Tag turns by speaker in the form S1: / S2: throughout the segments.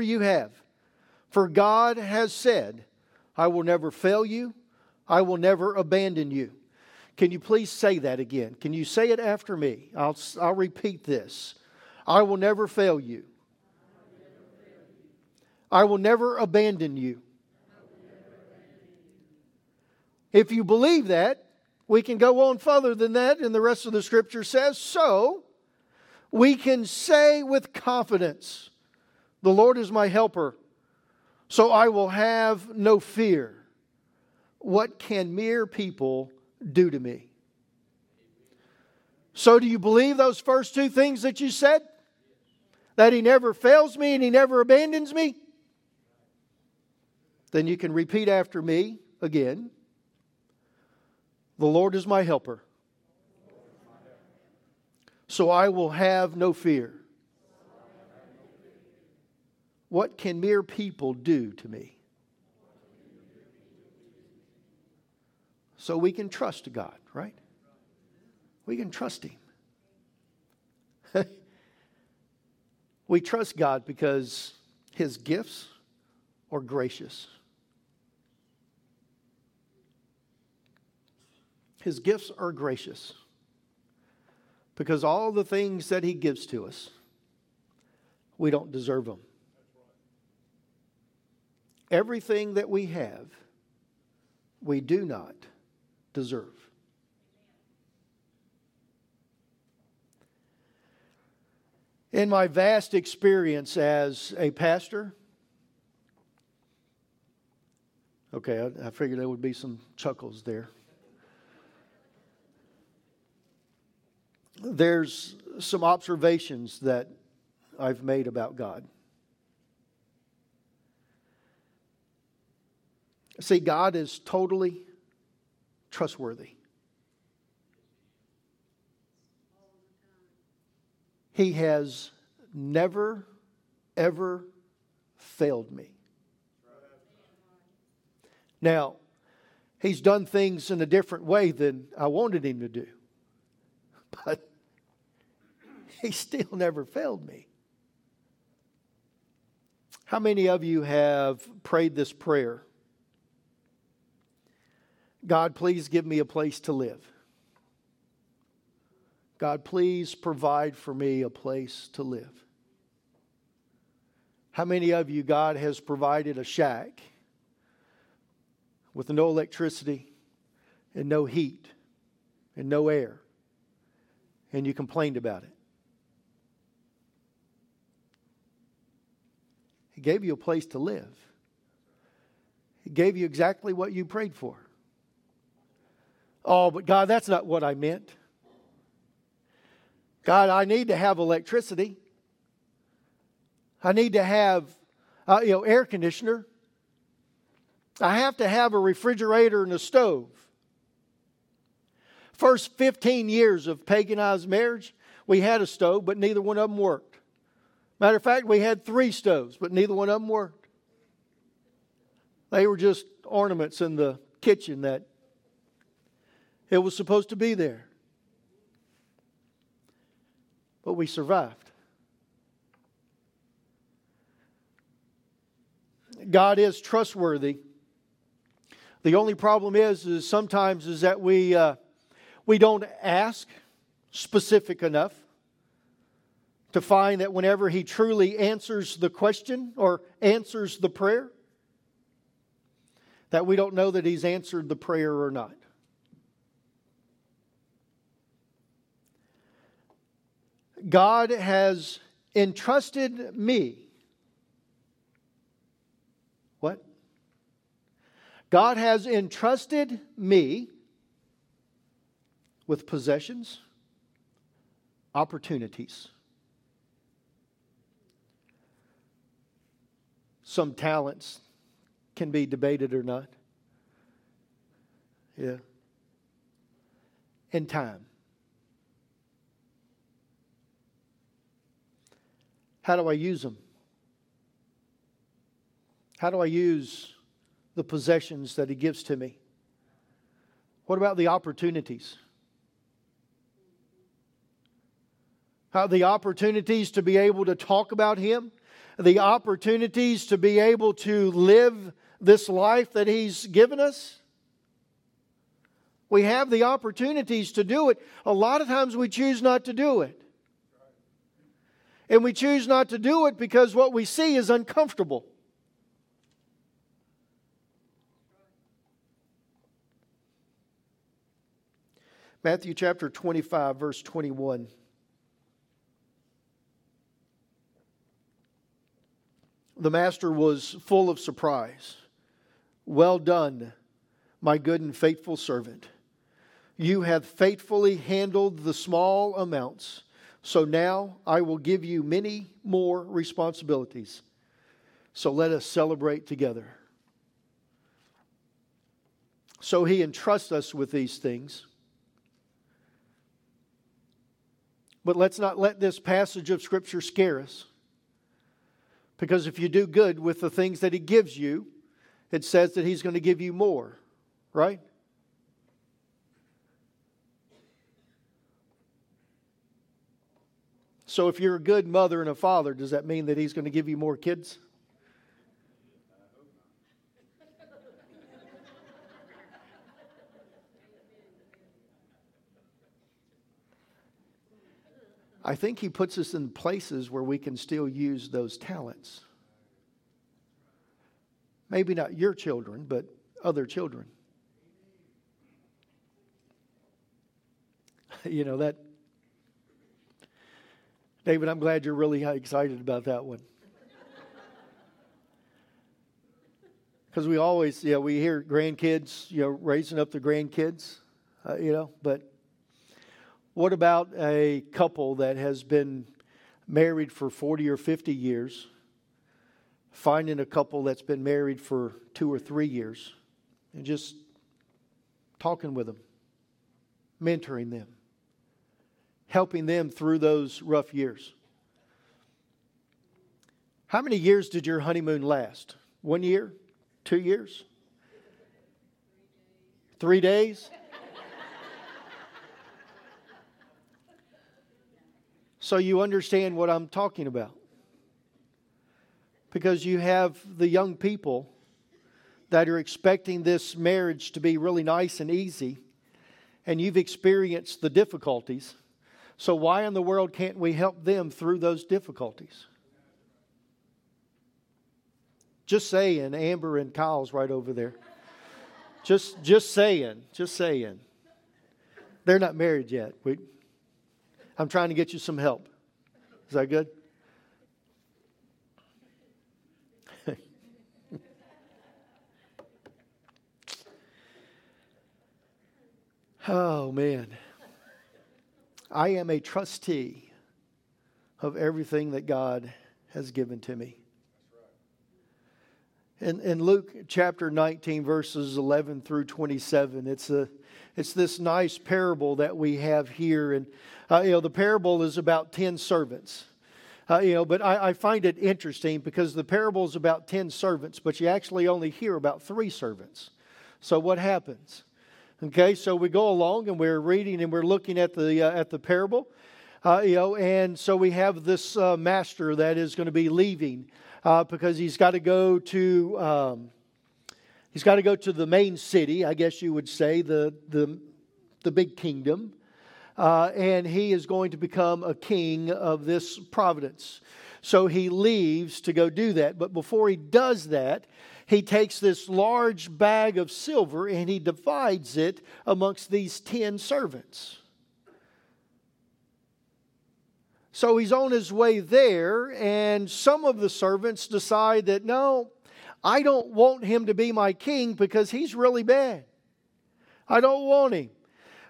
S1: you have. For God has said, I will never fail you, I will never abandon you. Can you please say that again? Can you say it after me? I'll, I'll repeat this. I will never fail you. I will never abandon you. If you believe that, we can go on further than that, and the rest of the scripture says so. We can say with confidence, The Lord is my helper, so I will have no fear. What can mere people do to me? So, do you believe those first two things that you said? That He never fails me and He never abandons me? Then you can repeat after me again The Lord is my helper, so I will have no fear. What can mere people do to me? So we can trust God, right? We can trust Him. we trust God because His gifts are gracious. His gifts are gracious because all the things that He gives to us, we don't deserve them. Everything that we have, we do not deserve. In my vast experience as a pastor, okay, I, I figured there would be some chuckles there. There's some observations that I've made about God. See, God is totally trustworthy. He has never, ever failed me. Now, he's done things in a different way than I wanted him to do, but he still never failed me. How many of you have prayed this prayer? God, please give me a place to live. God, please provide for me a place to live. How many of you, God has provided a shack with no electricity and no heat and no air, and you complained about it? He gave you a place to live, He gave you exactly what you prayed for. Oh, but God, that's not what I meant. God, I need to have electricity. I need to have, uh, you know, air conditioner. I have to have a refrigerator and a stove. First 15 years of paganized marriage, we had a stove, but neither one of them worked. Matter of fact, we had three stoves, but neither one of them worked. They were just ornaments in the kitchen that it was supposed to be there. But we survived. God is trustworthy. The only problem is, is sometimes is that we uh, we don't ask specific enough to find that whenever He truly answers the question or answers the prayer, that we don't know that He's answered the prayer or not. God has entrusted me. What? God has entrusted me with possessions, opportunities, some talents can be debated or not. Yeah. And time. How do I use them? How do I use the possessions that He gives to me? What about the opportunities? How the opportunities to be able to talk about Him, the opportunities to be able to live this life that He's given us? We have the opportunities to do it. A lot of times we choose not to do it. And we choose not to do it because what we see is uncomfortable. Matthew chapter 25, verse 21. The master was full of surprise. Well done, my good and faithful servant. You have faithfully handled the small amounts, so now I will give you many more responsibilities. So let us celebrate together. So he entrusts us with these things. But let's not let this passage of Scripture scare us. Because if you do good with the things that He gives you, it says that He's going to give you more, right? So if you're a good mother and a father, does that mean that He's going to give you more kids? I think He puts us in places where we can still use those talents. Maybe not your children, but other children. you know, that. David, I'm glad you're really excited about that one. Because we always, yeah, we hear grandkids, you know, raising up the grandkids, uh, you know, but what about a couple that has been married for 40 or 50 years, finding a couple that's been married for two or three years, and just talking with them, mentoring them, helping them through those rough years? How many years did your honeymoon last? One year? Two years? Three days? so you understand what I'm talking about. Because you have the young people that are expecting this marriage to be really nice and easy, and you've experienced the difficulties. So, why in the world can't we help them through those difficulties? Just saying, Amber and Kyle's right over there. Just, just saying, just saying. They're not married yet. We, I'm trying to get you some help. Is that good? oh, man. I am a trustee of everything that God has given to me. In, in Luke chapter 19, verses 11 through 27, it's, a, it's this nice parable that we have here. And, uh, you know, the parable is about 10 servants. Uh, you know, but I, I find it interesting because the parable is about 10 servants, but you actually only hear about three servants. So what happens? Okay, so we go along and we're reading and we're looking at the, uh, at the parable. Uh, you know, and so we have this uh, master that is going to be leaving uh, because he's got to go to um, he's got to go to the main city, I guess you would say, the the the big kingdom, uh, and he is going to become a king of this providence. So he leaves to go do that. But before he does that, he takes this large bag of silver and he divides it amongst these 10 servants. So he's on his way there, and some of the servants decide that no, I don't want him to be my king because he's really bad. I don't want him.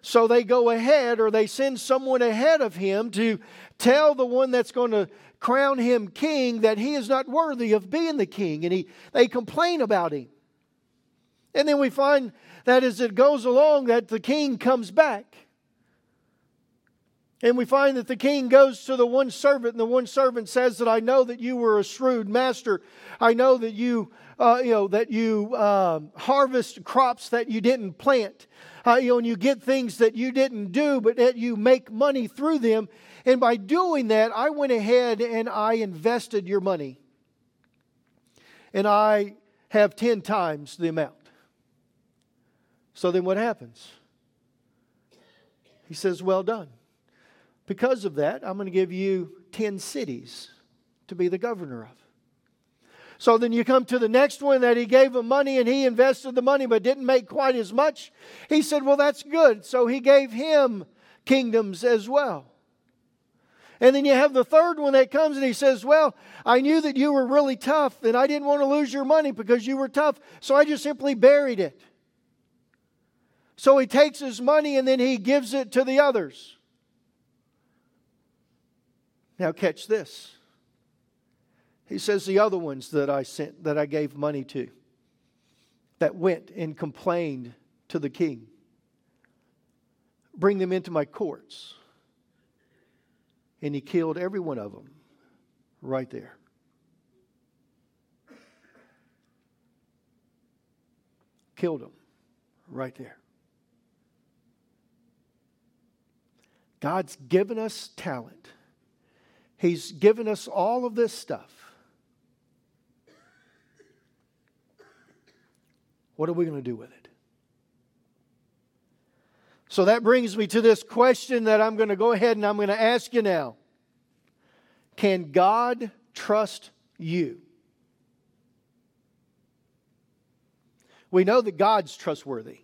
S1: So they go ahead or they send someone ahead of him to tell the one that's going to crown him king that he is not worthy of being the king. And he, they complain about him. And then we find that as it goes along that the king comes back. And we find that the king goes to the one servant, and the one servant says that I know that you were a shrewd master. I know that you, uh, you know, that you uh, harvest crops that you didn't plant. Uh, you know, and you get things that you didn't do, but that you make money through them. And by doing that, I went ahead and I invested your money. and I have 10 times the amount. So then what happens? He says, Well done. Because of that, I'm going to give you 10 cities to be the governor of. So then you come to the next one that he gave him money and he invested the money but didn't make quite as much. He said, Well, that's good. So he gave him kingdoms as well. And then you have the third one that comes and he says, Well, I knew that you were really tough and I didn't want to lose your money because you were tough. So I just simply buried it. So he takes his money and then he gives it to the others. Now, catch this. He says, The other ones that I sent, that I gave money to, that went and complained to the king, bring them into my courts. And he killed every one of them right there. Killed them right there. God's given us talent. He's given us all of this stuff. What are we going to do with it? So that brings me to this question that I'm going to go ahead and I'm going to ask you now. Can God trust you? We know that God's trustworthy.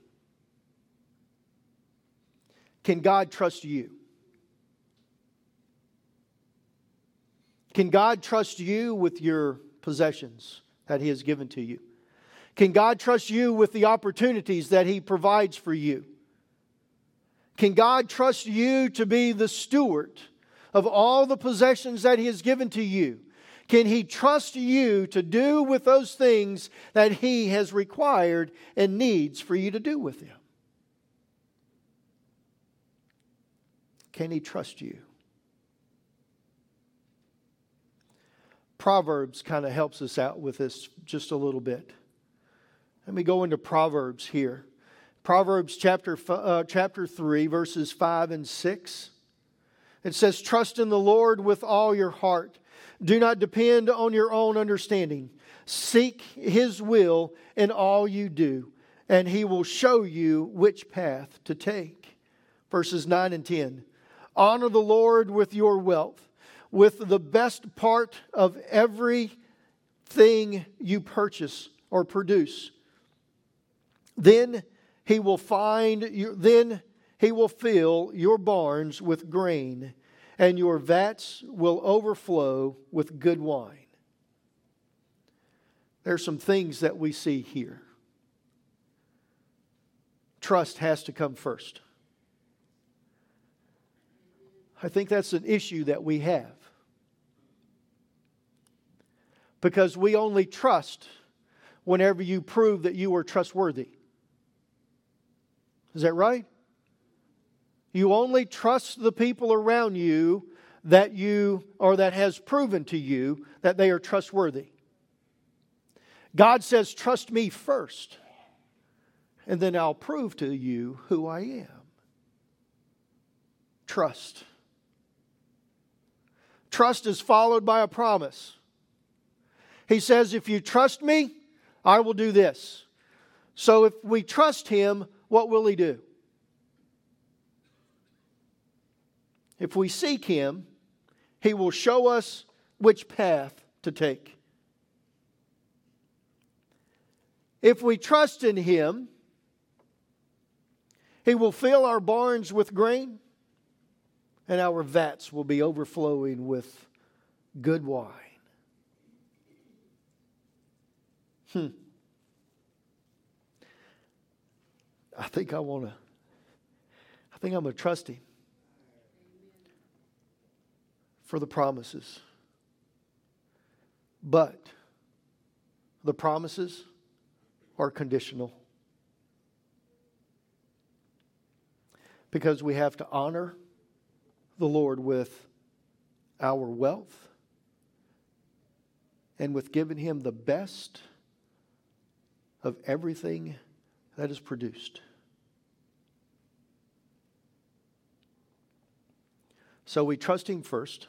S1: Can God trust you? Can God trust you with your possessions that He has given to you? Can God trust you with the opportunities that He provides for you? Can God trust you to be the steward of all the possessions that He has given to you? Can He trust you to do with those things that He has required and needs for you to do with Him? Can He trust you? Proverbs kind of helps us out with this just a little bit. Let me go into Proverbs here. Proverbs chapter, uh, chapter 3, verses 5 and 6. It says, Trust in the Lord with all your heart. Do not depend on your own understanding. Seek his will in all you do, and he will show you which path to take. Verses 9 and 10. Honor the Lord with your wealth with the best part of everything you purchase or produce. Then he will find you, then he will fill your barns with grain, and your vats will overflow with good wine. There's some things that we see here. Trust has to come first. I think that's an issue that we have. Because we only trust whenever you prove that you are trustworthy. Is that right? You only trust the people around you that you or that has proven to you that they are trustworthy. God says, Trust me first, and then I'll prove to you who I am. Trust. Trust is followed by a promise. He says, If you trust me, I will do this. So if we trust him, what will he do? If we seek him, he will show us which path to take. If we trust in him, he will fill our barns with grain and our vats will be overflowing with good wine. Hmm. I think I want to, I think I'm going to trust Him for the promises. But the promises are conditional. Because we have to honor the Lord with our wealth and with giving Him the best of everything that is produced. So we trust Him first,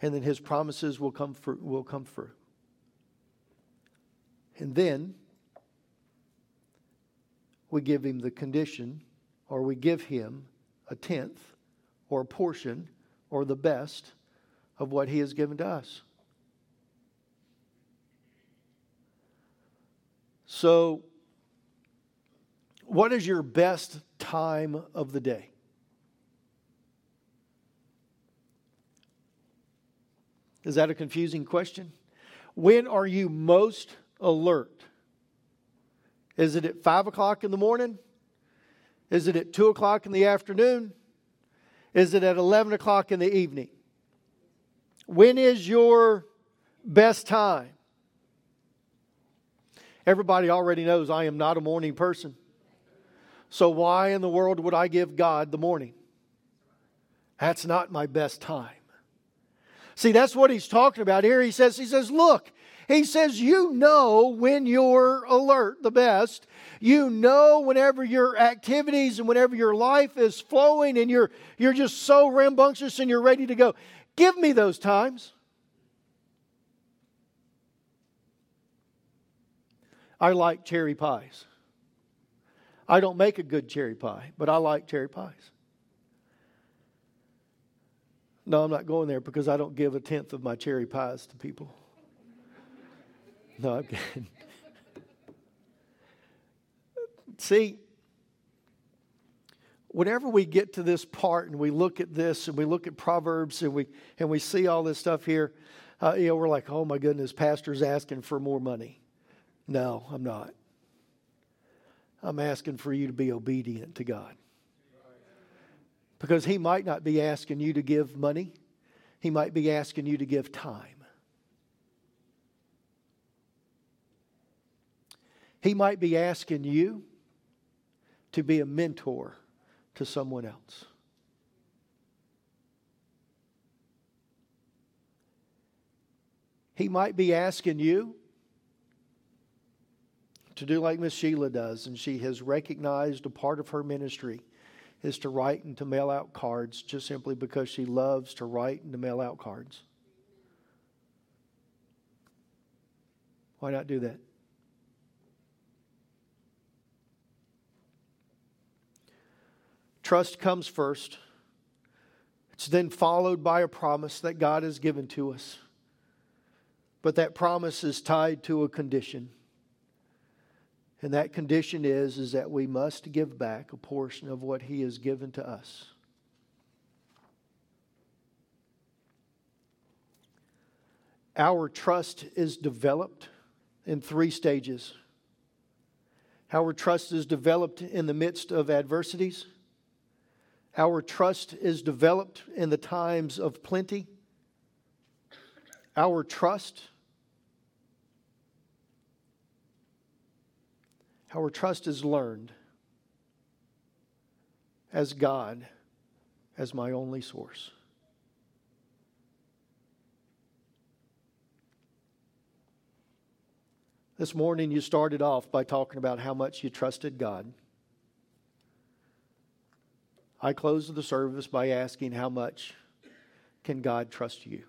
S1: and then His promises will come, for, will come through. And then we give him the condition, or we give him a tenth, or a portion, or the best of what he has given to us. So, what is your best time of the day? Is that a confusing question? When are you most alert? Is it at 5 o'clock in the morning? Is it at 2 o'clock in the afternoon? Is it at 11 o'clock in the evening? When is your best time? Everybody already knows I am not a morning person. So, why in the world would I give God the morning? That's not my best time. See, that's what he's talking about here. He says, he says, look, he says, you know when you're alert the best. You know whenever your activities and whenever your life is flowing and you're, you're just so rambunctious and you're ready to go. Give me those times. I like cherry pies. I don't make a good cherry pie, but I like cherry pies. No, I'm not going there because I don't give a tenth of my cherry pies to people. No, I'm kidding. See, whenever we get to this part and we look at this and we look at Proverbs and we and we see all this stuff here, uh, you know, we're like, oh my goodness, pastor's asking for more money. No, I'm not. I'm asking for you to be obedient to God. Because He might not be asking you to give money, He might be asking you to give time. He might be asking you to be a mentor to someone else. He might be asking you to do like Miss Sheila does, and she has recognized a part of her ministry is to write and to mail out cards just simply because she loves to write and to mail out cards. Why not do that? Trust comes first. It's then followed by a promise that God has given to us. But that promise is tied to a condition. And that condition is, is that we must give back a portion of what He has given to us. Our trust is developed in three stages. Our trust is developed in the midst of adversities. Our trust is developed in the times of plenty. Our trust, our trust is learned as God as my only source. This morning, you started off by talking about how much you trusted God. I closed the service by asking, How much can God trust you?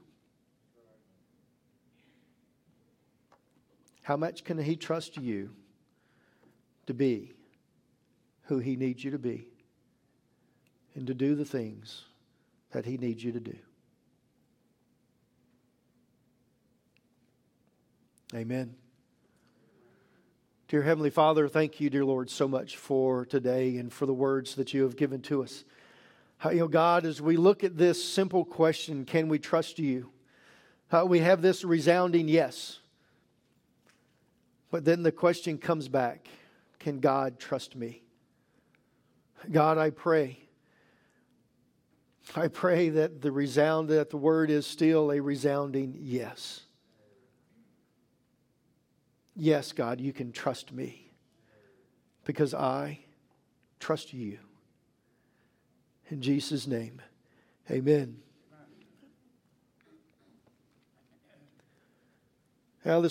S1: How much can He trust you to be who He needs you to be and to do the things that He needs you to do? Amen. Dear Heavenly Father, thank you, dear Lord, so much for today and for the words that you have given to us. You know, God, as we look at this simple question, can we trust you? We have this resounding yes. But then the question comes back can God trust me? God, I pray. I pray that the resound that the word is still a resounding yes. Yes, God, you can trust me because I trust you. In Jesus' name, amen. Now, this